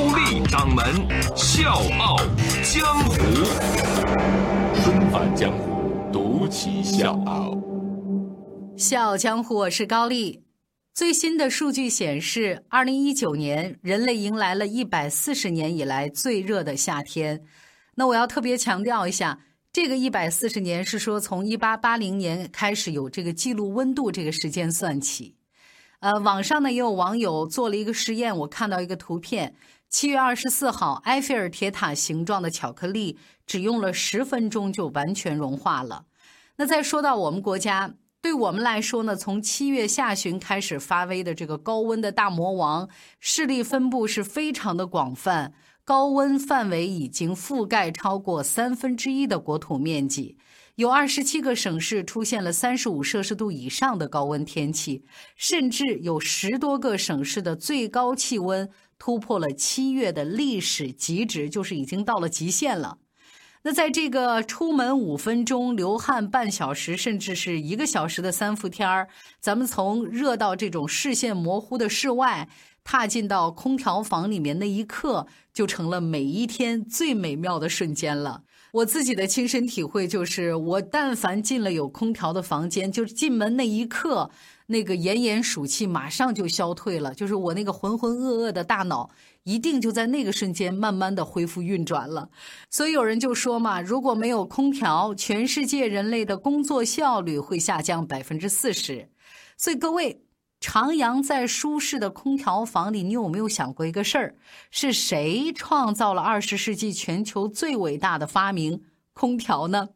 高丽掌门笑傲江湖，重返江湖，独骑笑傲。笑傲江湖，我是高丽。最新的数据显示，二零一九年人类迎来了一百四十年以来最热的夏天。那我要特别强调一下，这个一百四十年是说从一八八零年开始有这个记录温度这个时间算起。呃，网上呢也有网友做了一个实验，我看到一个图片，七月二十四号，埃菲尔铁塔形状的巧克力只用了十分钟就完全融化了。那再说到我们国家，对我们来说呢，从七月下旬开始发威的这个高温的大魔王，势力分布是非常的广泛，高温范围已经覆盖超过三分之一的国土面积。有二十七个省市出现了三十五摄氏度以上的高温天气，甚至有十多个省市的最高气温突破了七月的历史极值，就是已经到了极限了。那在这个出门五分钟流汗半小时，甚至是一个小时的三伏天儿，咱们从热到这种视线模糊的室外，踏进到空调房里面那一刻，就成了每一天最美妙的瞬间了。我自己的亲身体会就是，我但凡进了有空调的房间，就是进门那一刻，那个炎炎暑气马上就消退了，就是我那个浑浑噩噩的大脑，一定就在那个瞬间慢慢的恢复运转了。所以有人就说嘛，如果没有空调，全世界人类的工作效率会下降百分之四十。所以各位。徜徉在舒适的空调房里，你有没有想过一个事儿？是谁创造了二十世纪全球最伟大的发明——空调呢？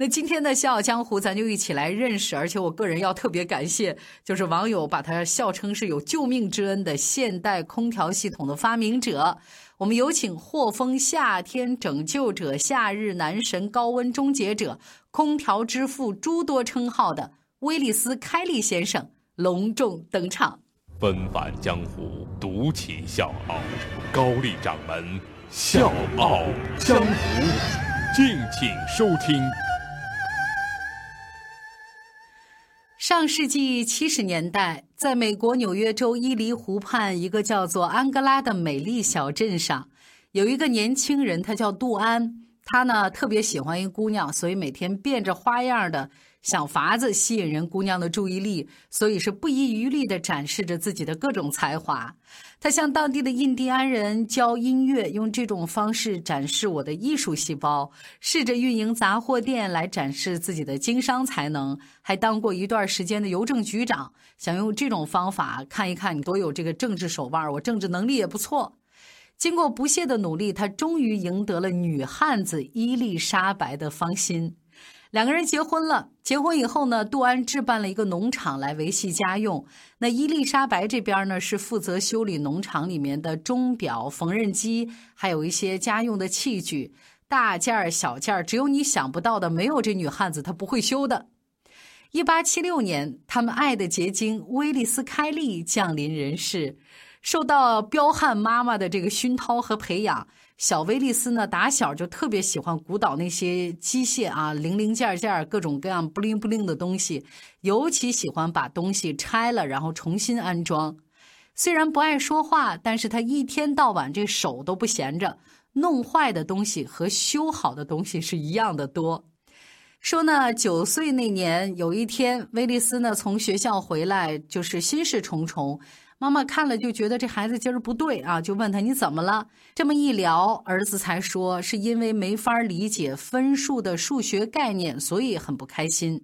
那今天的《笑傲江湖》，咱就一起来认识。而且我个人要特别感谢，就是网友把它笑称是有救命之恩的现代空调系统的发明者。我们有请获封“夏天拯救者”“夏日男神”“高温终结者”“空调之父”诸多称号的威利斯·开利先生。隆重登场，纷返江湖，独起笑傲。高丽掌门笑傲江湖，敬请收听。上世纪七十年代，在美国纽约州伊犁湖畔一个叫做安哥拉的美丽小镇上，有一个年轻人，他叫杜安。他呢特别喜欢一姑娘，所以每天变着花样的。想法子吸引人姑娘的注意力，所以是不遗余力地展示着自己的各种才华。他向当地的印第安人教音乐，用这种方式展示我的艺术细胞；试着运营杂货店来展示自己的经商才能，还当过一段时间的邮政局长，想用这种方法看一看你多有这个政治手腕，我政治能力也不错。经过不懈的努力，他终于赢得了女汉子伊丽莎白的芳心。两个人结婚了。结婚以后呢，杜安置办了一个农场来维系家用。那伊丽莎白这边呢，是负责修理农场里面的钟表、缝纫机，还有一些家用的器具，大件儿、小件儿，只有你想不到的，没有这女汉子她不会修的。一八七六年，他们爱的结晶威利斯·开利降临人世。受到彪悍妈妈的这个熏陶和培养，小威利斯呢打小就特别喜欢鼓捣那些机械啊，零零件件各种各样不灵不灵的东西，尤其喜欢把东西拆了然后重新安装。虽然不爱说话，但是他一天到晚这手都不闲着，弄坏的东西和修好的东西是一样的多。说呢，九岁那年有一天，威利斯呢从学校回来，就是心事重重。妈妈看了就觉得这孩子今儿不对啊，就问他你怎么了？这么一聊，儿子才说是因为没法理解分数的数学概念，所以很不开心。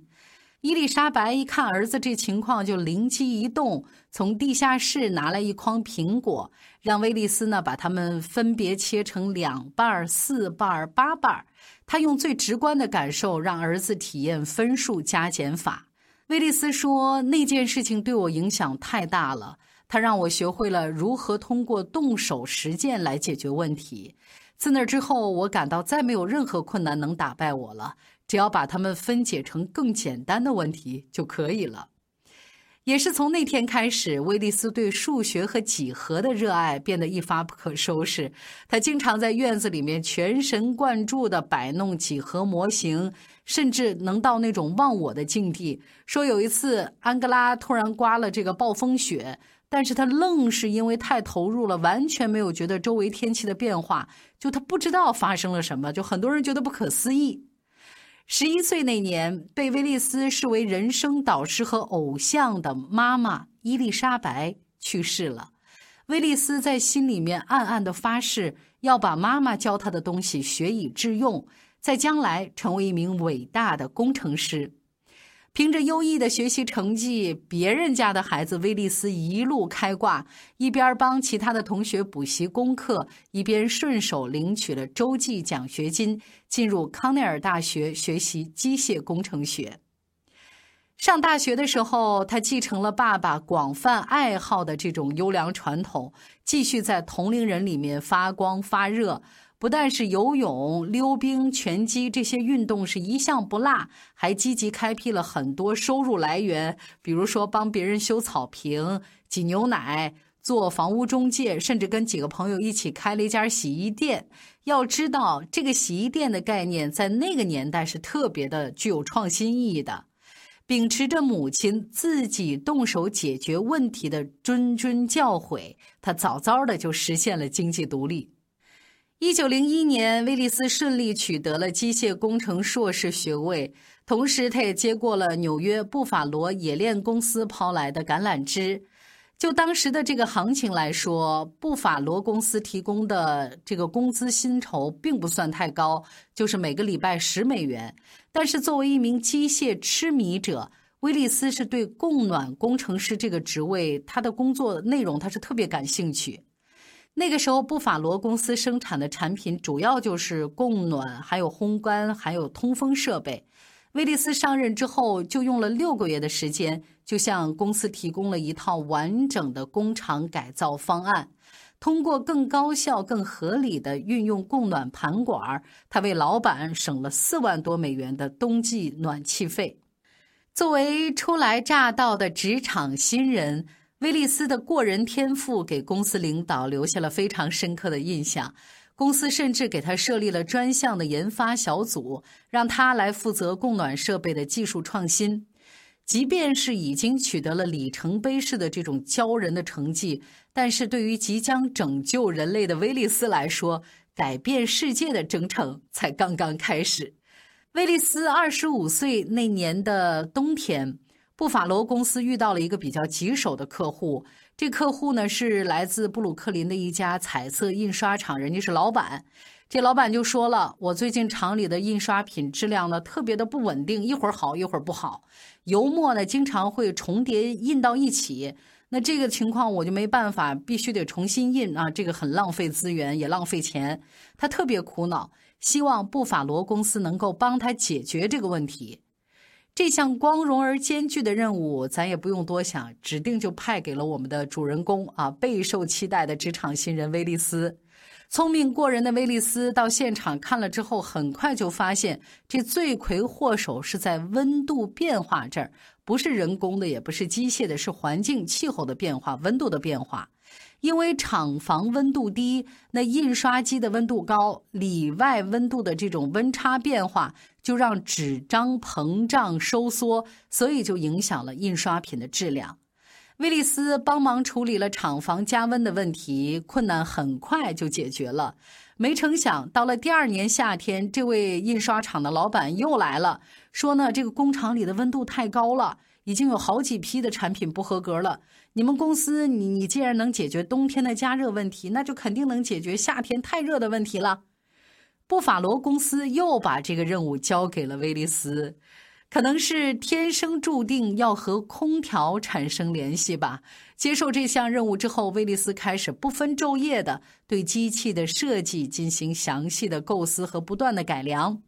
伊丽莎白一看儿子这情况，就灵机一动，从地下室拿来一筐苹果，让威利斯呢把它们分别切成两半、四半、八半。他用最直观的感受让儿子体验分数加减法。威利斯说：“那件事情对我影响太大了。”他让我学会了如何通过动手实践来解决问题。自那之后，我感到再没有任何困难能打败我了，只要把它们分解成更简单的问题就可以了。也是从那天开始，威利斯对数学和几何的热爱变得一发不可收拾。他经常在院子里面全神贯注地摆弄几何模型，甚至能到那种忘我的境地。说有一次，安哥拉突然刮了这个暴风雪，但是他愣是因为太投入了，完全没有觉得周围天气的变化，就他不知道发生了什么，就很多人觉得不可思议。十一岁那年，被威利斯视为人生导师和偶像的妈妈伊丽莎白去世了。威利斯在心里面暗暗的发誓，要把妈妈教他的东西学以致用，在将来成为一名伟大的工程师。凭着优异的学习成绩，别人家的孩子威利斯一路开挂，一边帮其他的同学补习功课，一边顺手领取了洲际奖学金，进入康奈尔大学学习机械工程学。上大学的时候，他继承了爸爸广泛爱好的这种优良传统，继续在同龄人里面发光发热。不但是游泳、溜冰、拳击这些运动是一项不落，还积极开辟了很多收入来源，比如说帮别人修草坪、挤牛奶、做房屋中介，甚至跟几个朋友一起开了一家洗衣店。要知道，这个洗衣店的概念在那个年代是特别的具有创新意义的。秉持着母亲自己动手解决问题的谆谆教诲，他早早的就实现了经济独立。一九零一年，威利斯顺利取得了机械工程硕士学位，同时他也接过了纽约布法罗冶炼公司抛来的橄榄枝。就当时的这个行情来说，布法罗公司提供的这个工资薪酬并不算太高，就是每个礼拜十美元。但是作为一名机械痴迷者，威利斯是对供暖工程师这个职位，他的工作内容他是特别感兴趣。那个时候，布法罗公司生产的产品主要就是供暖、还有烘干、还有通风设备。威利斯上任之后，就用了六个月的时间，就向公司提供了一套完整的工厂改造方案。通过更高效、更合理的运用供暖盘管，他为老板省了四万多美元的冬季暖气费。作为初来乍到的职场新人。威利斯的过人天赋给公司领导留下了非常深刻的印象，公司甚至给他设立了专项的研发小组，让他来负责供暖设备的技术创新。即便是已经取得了里程碑式的这种骄人的成绩，但是对于即将拯救人类的威利斯来说，改变世界的征程才刚刚开始。威利斯二十五岁那年的冬天。布法罗公司遇到了一个比较棘手的客户，这客户呢是来自布鲁克林的一家彩色印刷厂，人家是老板。这老板就说了：“我最近厂里的印刷品质量呢特别的不稳定，一会儿好一会儿不好，油墨呢经常会重叠印到一起。那这个情况我就没办法，必须得重新印啊，这个很浪费资源也浪费钱。他特别苦恼，希望布法罗公司能够帮他解决这个问题。”这项光荣而艰巨的任务，咱也不用多想，指定就派给了我们的主人公啊，备受期待的职场新人威利斯。聪明过人的威利斯到现场看了之后，很快就发现这罪魁祸首是在温度变化这儿，不是人工的，也不是机械的，是环境气候的变化，温度的变化。因为厂房温度低，那印刷机的温度高，里外温度的这种温差变化，就让纸张膨胀收缩，所以就影响了印刷品的质量。威利斯帮忙处理了厂房加温的问题，困难很快就解决了。没成想，到了第二年夏天，这位印刷厂的老板又来了，说呢，这个工厂里的温度太高了。已经有好几批的产品不合格了。你们公司，你你既然能解决冬天的加热问题，那就肯定能解决夏天太热的问题了。布法罗公司又把这个任务交给了威利斯，可能是天生注定要和空调产生联系吧。接受这项任务之后，威利斯开始不分昼夜的对机器的设计进行详细的构思和不断的改良。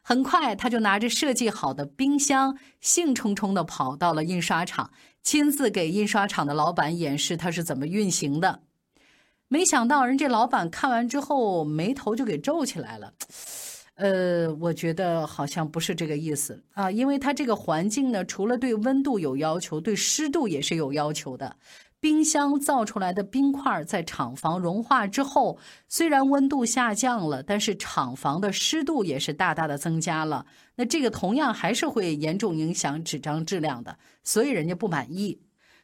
很快，他就拿着设计好的冰箱，兴冲冲地跑到了印刷厂，亲自给印刷厂的老板演示它是怎么运行的。没想到人这老板看完之后眉头就给皱起来了。呃，我觉得好像不是这个意思啊，因为它这个环境呢，除了对温度有要求，对湿度也是有要求的。冰箱造出来的冰块在厂房融化之后，虽然温度下降了，但是厂房的湿度也是大大的增加了。那这个同样还是会严重影响纸张质量的，所以人家不满意。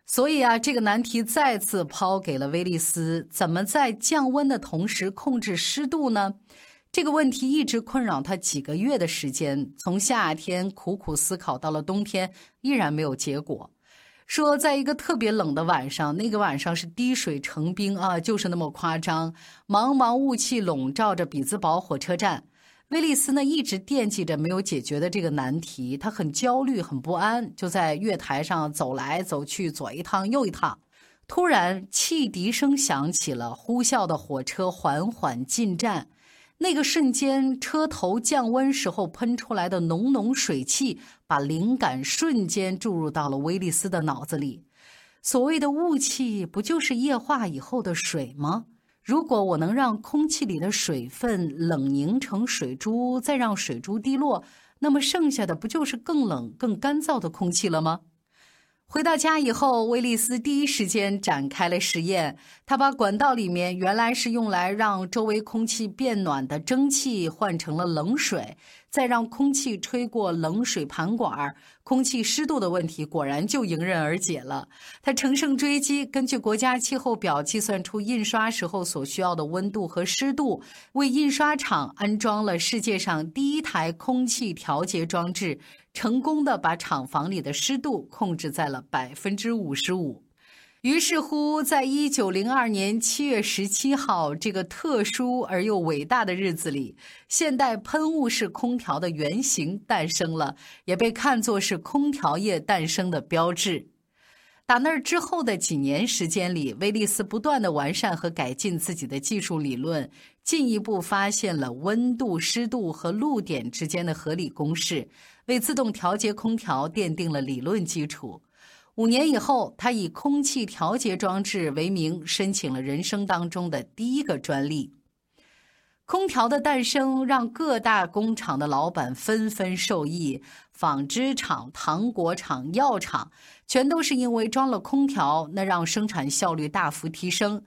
所以啊，这个难题再次抛给了威利斯：怎么在降温的同时控制湿度呢？这个问题一直困扰他几个月的时间，从夏天苦苦思考到了冬天，依然没有结果。说，在一个特别冷的晚上，那个晚上是滴水成冰啊，就是那么夸张。茫茫雾气笼罩着比兹堡火车站，威利斯呢一直惦记着没有解决的这个难题，他很焦虑，很不安，就在月台上走来走去，左一趟右一趟。突然，汽笛声响起了，呼啸的火车缓缓进站。那个瞬间，车头降温时候喷出来的浓浓水汽，把灵感瞬间注入到了威利斯的脑子里。所谓的雾气，不就是液化以后的水吗？如果我能让空气里的水分冷凝成水珠，再让水珠滴落，那么剩下的不就是更冷、更干燥的空气了吗？回到家以后，威利斯第一时间展开了实验。他把管道里面原来是用来让周围空气变暖的蒸汽换成了冷水。再让空气吹过冷水盘管，空气湿度的问题果然就迎刃而解了。他乘胜追击，根据国家气候表计算出印刷时候所需要的温度和湿度，为印刷厂安装了世界上第一台空气调节装置，成功的把厂房里的湿度控制在了百分之五十五。于是乎，在一九零二年七月十七号这个特殊而又伟大的日子里，现代喷雾式空调的原型诞生了，也被看作是空调业诞生的标志。打那儿之后的几年时间里，威利斯不断的完善和改进自己的技术理论，进一步发现了温度、湿度和露点之间的合理公式，为自动调节空调奠定了理论基础。五年以后，他以空气调节装置为名申请了人生当中的第一个专利。空调的诞生让各大工厂的老板纷纷受益，纺织厂、糖果厂、药厂，全都是因为装了空调，那让生产效率大幅提升。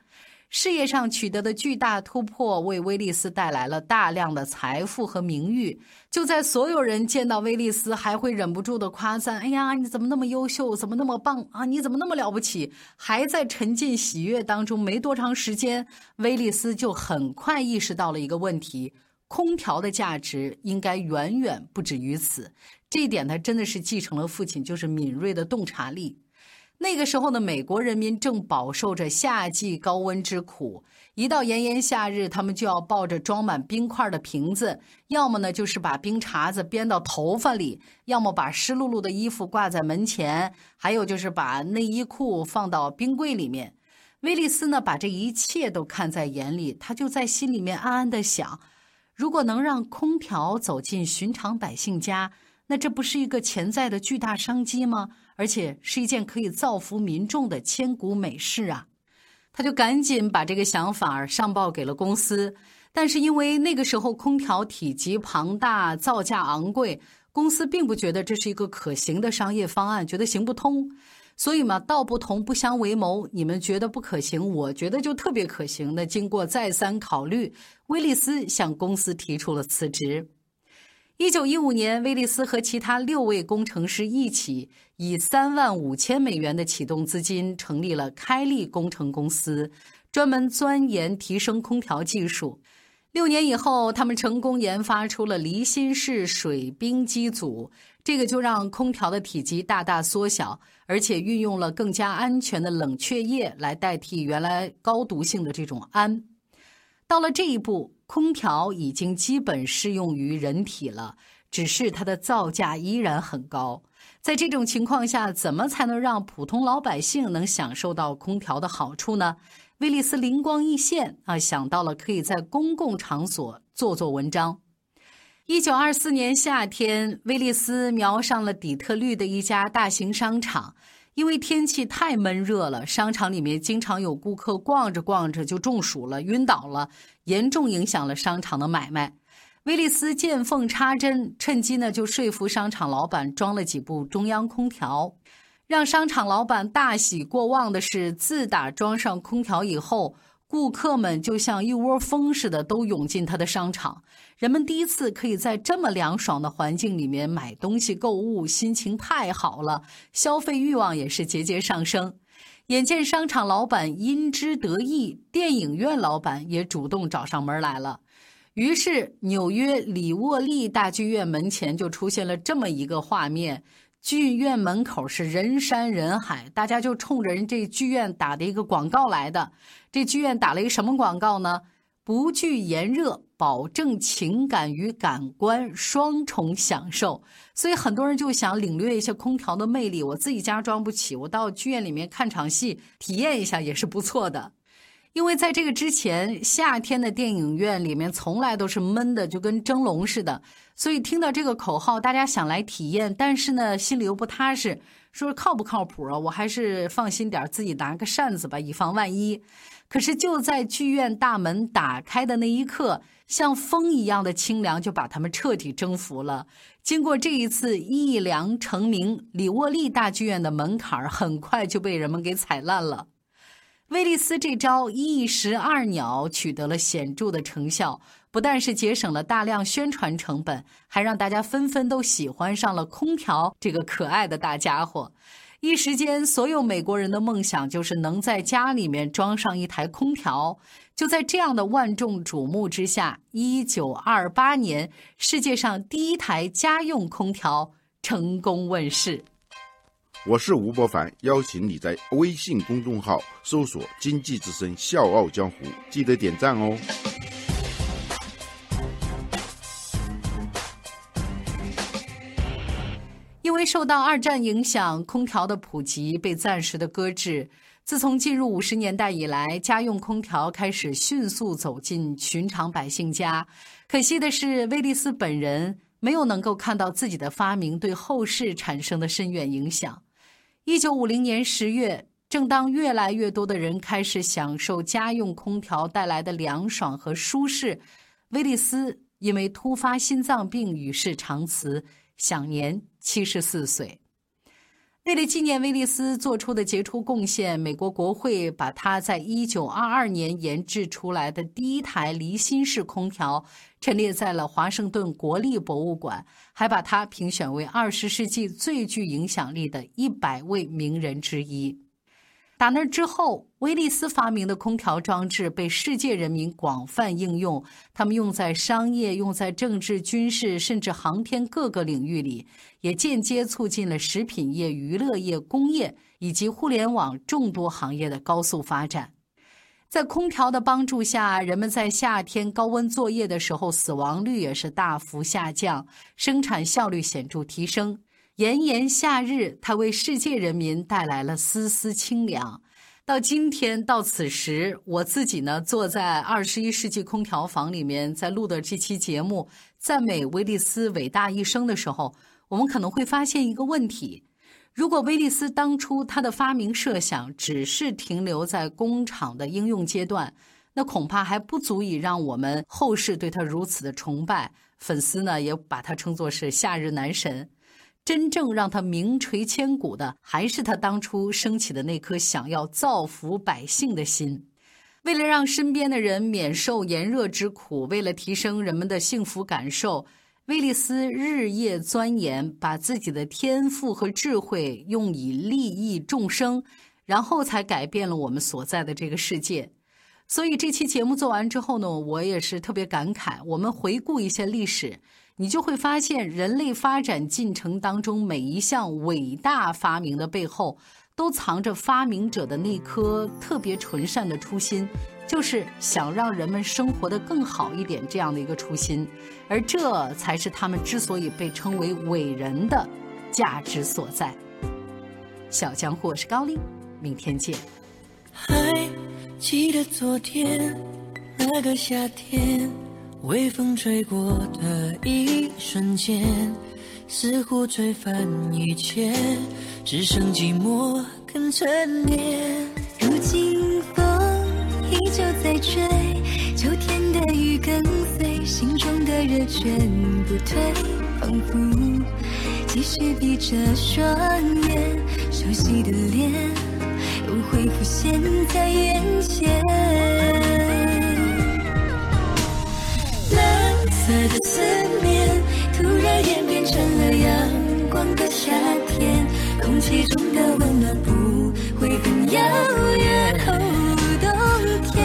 事业上取得的巨大突破，为威利斯带来了大量的财富和名誉。就在所有人见到威利斯，还会忍不住的夸赞：“哎呀，你怎么那么优秀？怎么那么棒啊？你怎么那么了不起？”还在沉浸喜悦当中，没多长时间，威利斯就很快意识到了一个问题：空调的价值应该远远不止于此。这一点，他真的是继承了父亲，就是敏锐的洞察力。那个时候的美国人民正饱受着夏季高温之苦，一到炎炎夏日，他们就要抱着装满冰块的瓶子，要么呢就是把冰碴子编到头发里，要么把湿漉漉的衣服挂在门前，还有就是把内衣裤放到冰柜里面。威利斯呢把这一切都看在眼里，他就在心里面暗暗的想：如果能让空调走进寻常百姓家，那这不是一个潜在的巨大商机吗？而且是一件可以造福民众的千古美事啊！他就赶紧把这个想法上报给了公司，但是因为那个时候空调体积庞大，造价昂贵，公司并不觉得这是一个可行的商业方案，觉得行不通。所以嘛，道不同不相为谋，你们觉得不可行，我觉得就特别可行。那经过再三考虑，威利斯向公司提出了辞职。一九一五年，威利斯和其他六位工程师一起，以三万五千美元的启动资金，成立了开利工程公司，专门钻研提升空调技术。六年以后，他们成功研发出了离心式水冰机组，这个就让空调的体积大大缩小，而且运用了更加安全的冷却液来代替原来高毒性的这种氨。到了这一步。空调已经基本适用于人体了，只是它的造价依然很高。在这种情况下，怎么才能让普通老百姓能享受到空调的好处呢？威利斯灵光一现啊，想到了可以在公共场所做做文章。一九二四年夏天，威利斯瞄上了底特律的一家大型商场。因为天气太闷热了，商场里面经常有顾客逛着逛着就中暑了、晕倒了，严重影响了商场的买卖。威利斯见缝插针，趁机呢就说服商场老板装了几部中央空调。让商场老板大喜过望的是，自打装上空调以后，顾客们就像一窝蜂似的都涌进他的商场。人们第一次可以在这么凉爽的环境里面买东西购物，心情太好了，消费欲望也是节节上升。眼见商场老板因之得意，电影院老板也主动找上门来了。于是，纽约里沃利大剧院门前就出现了这么一个画面：剧院门口是人山人海，大家就冲着人这剧院打的一个广告来的。这剧院打了一个什么广告呢？不惧炎热，保证情感与感官双重享受。所以很多人就想领略一下空调的魅力。我自己家装不起，我到剧院里面看场戏，体验一下也是不错的。因为在这个之前，夏天的电影院里面从来都是闷的，就跟蒸笼似的。所以听到这个口号，大家想来体验，但是呢，心里又不踏实，说靠不靠谱啊？我还是放心点，自己拿个扇子吧，以防万一。可是就在剧院大门打开的那一刻，像风一样的清凉就把他们彻底征服了。经过这一次一凉成名，里沃利大剧院的门槛很快就被人们给踩烂了。威利斯这招一石二鸟取得了显著的成效，不但是节省了大量宣传成本，还让大家纷纷都喜欢上了空调这个可爱的大家伙。一时间，所有美国人的梦想就是能在家里面装上一台空调。就在这样的万众瞩目之下，一九二八年，世界上第一台家用空调成功问世。我是吴伯凡，邀请你在微信公众号搜索“经济之声笑傲江湖”，记得点赞哦。因为受到二战影响，空调的普及被暂时的搁置。自从进入五十年代以来，家用空调开始迅速走进寻常百姓家。可惜的是，威利斯本人没有能够看到自己的发明对后世产生的深远影响。一九五零年十月，正当越来越多的人开始享受家用空调带来的凉爽和舒适，威利斯因为突发心脏病与世长辞，享年七十四岁。为了纪念威利斯做出的杰出贡献，美国国会把他在一九二二年研制出来的第一台离心式空调陈列在了华盛顿国立博物馆，还把他评选为二十世纪最具影响力的一百位名人之一。打那之后，威利斯发明的空调装置被世界人民广泛应用，他们用在商业、用在政治、军事，甚至航天各个领域里，也间接促进了食品业、娱乐业、工业以及互联网众多行业的高速发展。在空调的帮助下，人们在夏天高温作业的时候，死亡率也是大幅下降，生产效率显著提升。炎炎夏日，它为世界人民带来了丝丝清凉。到今天到此时，我自己呢坐在二十一世纪空调房里面，在录的这期节目赞美威利斯伟大一生的时候，我们可能会发现一个问题：如果威利斯当初他的发明设想只是停留在工厂的应用阶段，那恐怕还不足以让我们后世对他如此的崇拜，粉丝呢也把他称作是夏日男神。真正让他名垂千古的，还是他当初升起的那颗想要造福百姓的心。为了让身边的人免受炎热之苦，为了提升人们的幸福感受，威利斯日夜钻研，把自己的天赋和智慧用以利益众生，然后才改变了我们所在的这个世界。所以这期节目做完之后呢，我也是特别感慨。我们回顾一下历史。你就会发现，人类发展进程当中每一项伟大发明的背后，都藏着发明者的那颗特别纯善的初心，就是想让人们生活的更好一点这样的一个初心，而这才是他们之所以被称为伟人的价值所在。小江湖，我是高丽，明天见。记得昨天那个夏天。微风吹过的一瞬间。似乎吹翻一切，只剩寂寞肯沉淀。如今风依旧在吹，秋天的雨跟随，心中的热全不退，仿佛继续闭着双眼，熟悉的脸会浮现在眼前。蓝色的思念突然演变成了阳光的夏天，空气中的温暖不会很遥远。哦，冬天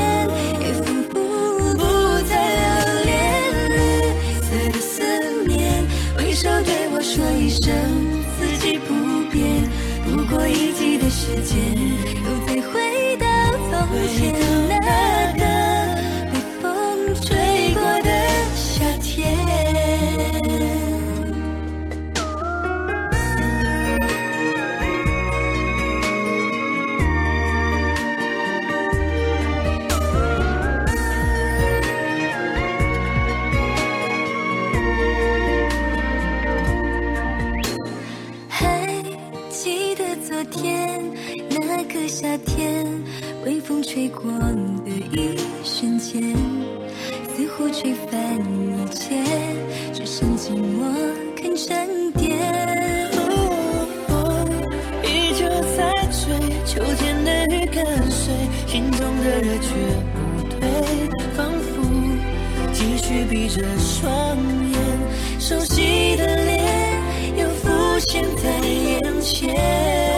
也仿佛不再留恋。绿色的思念，挥手对我说一声四季不变。不过一季的时间，去跟随，心中的热却不退，仿佛继续闭着双眼，熟悉的脸又浮现在眼前。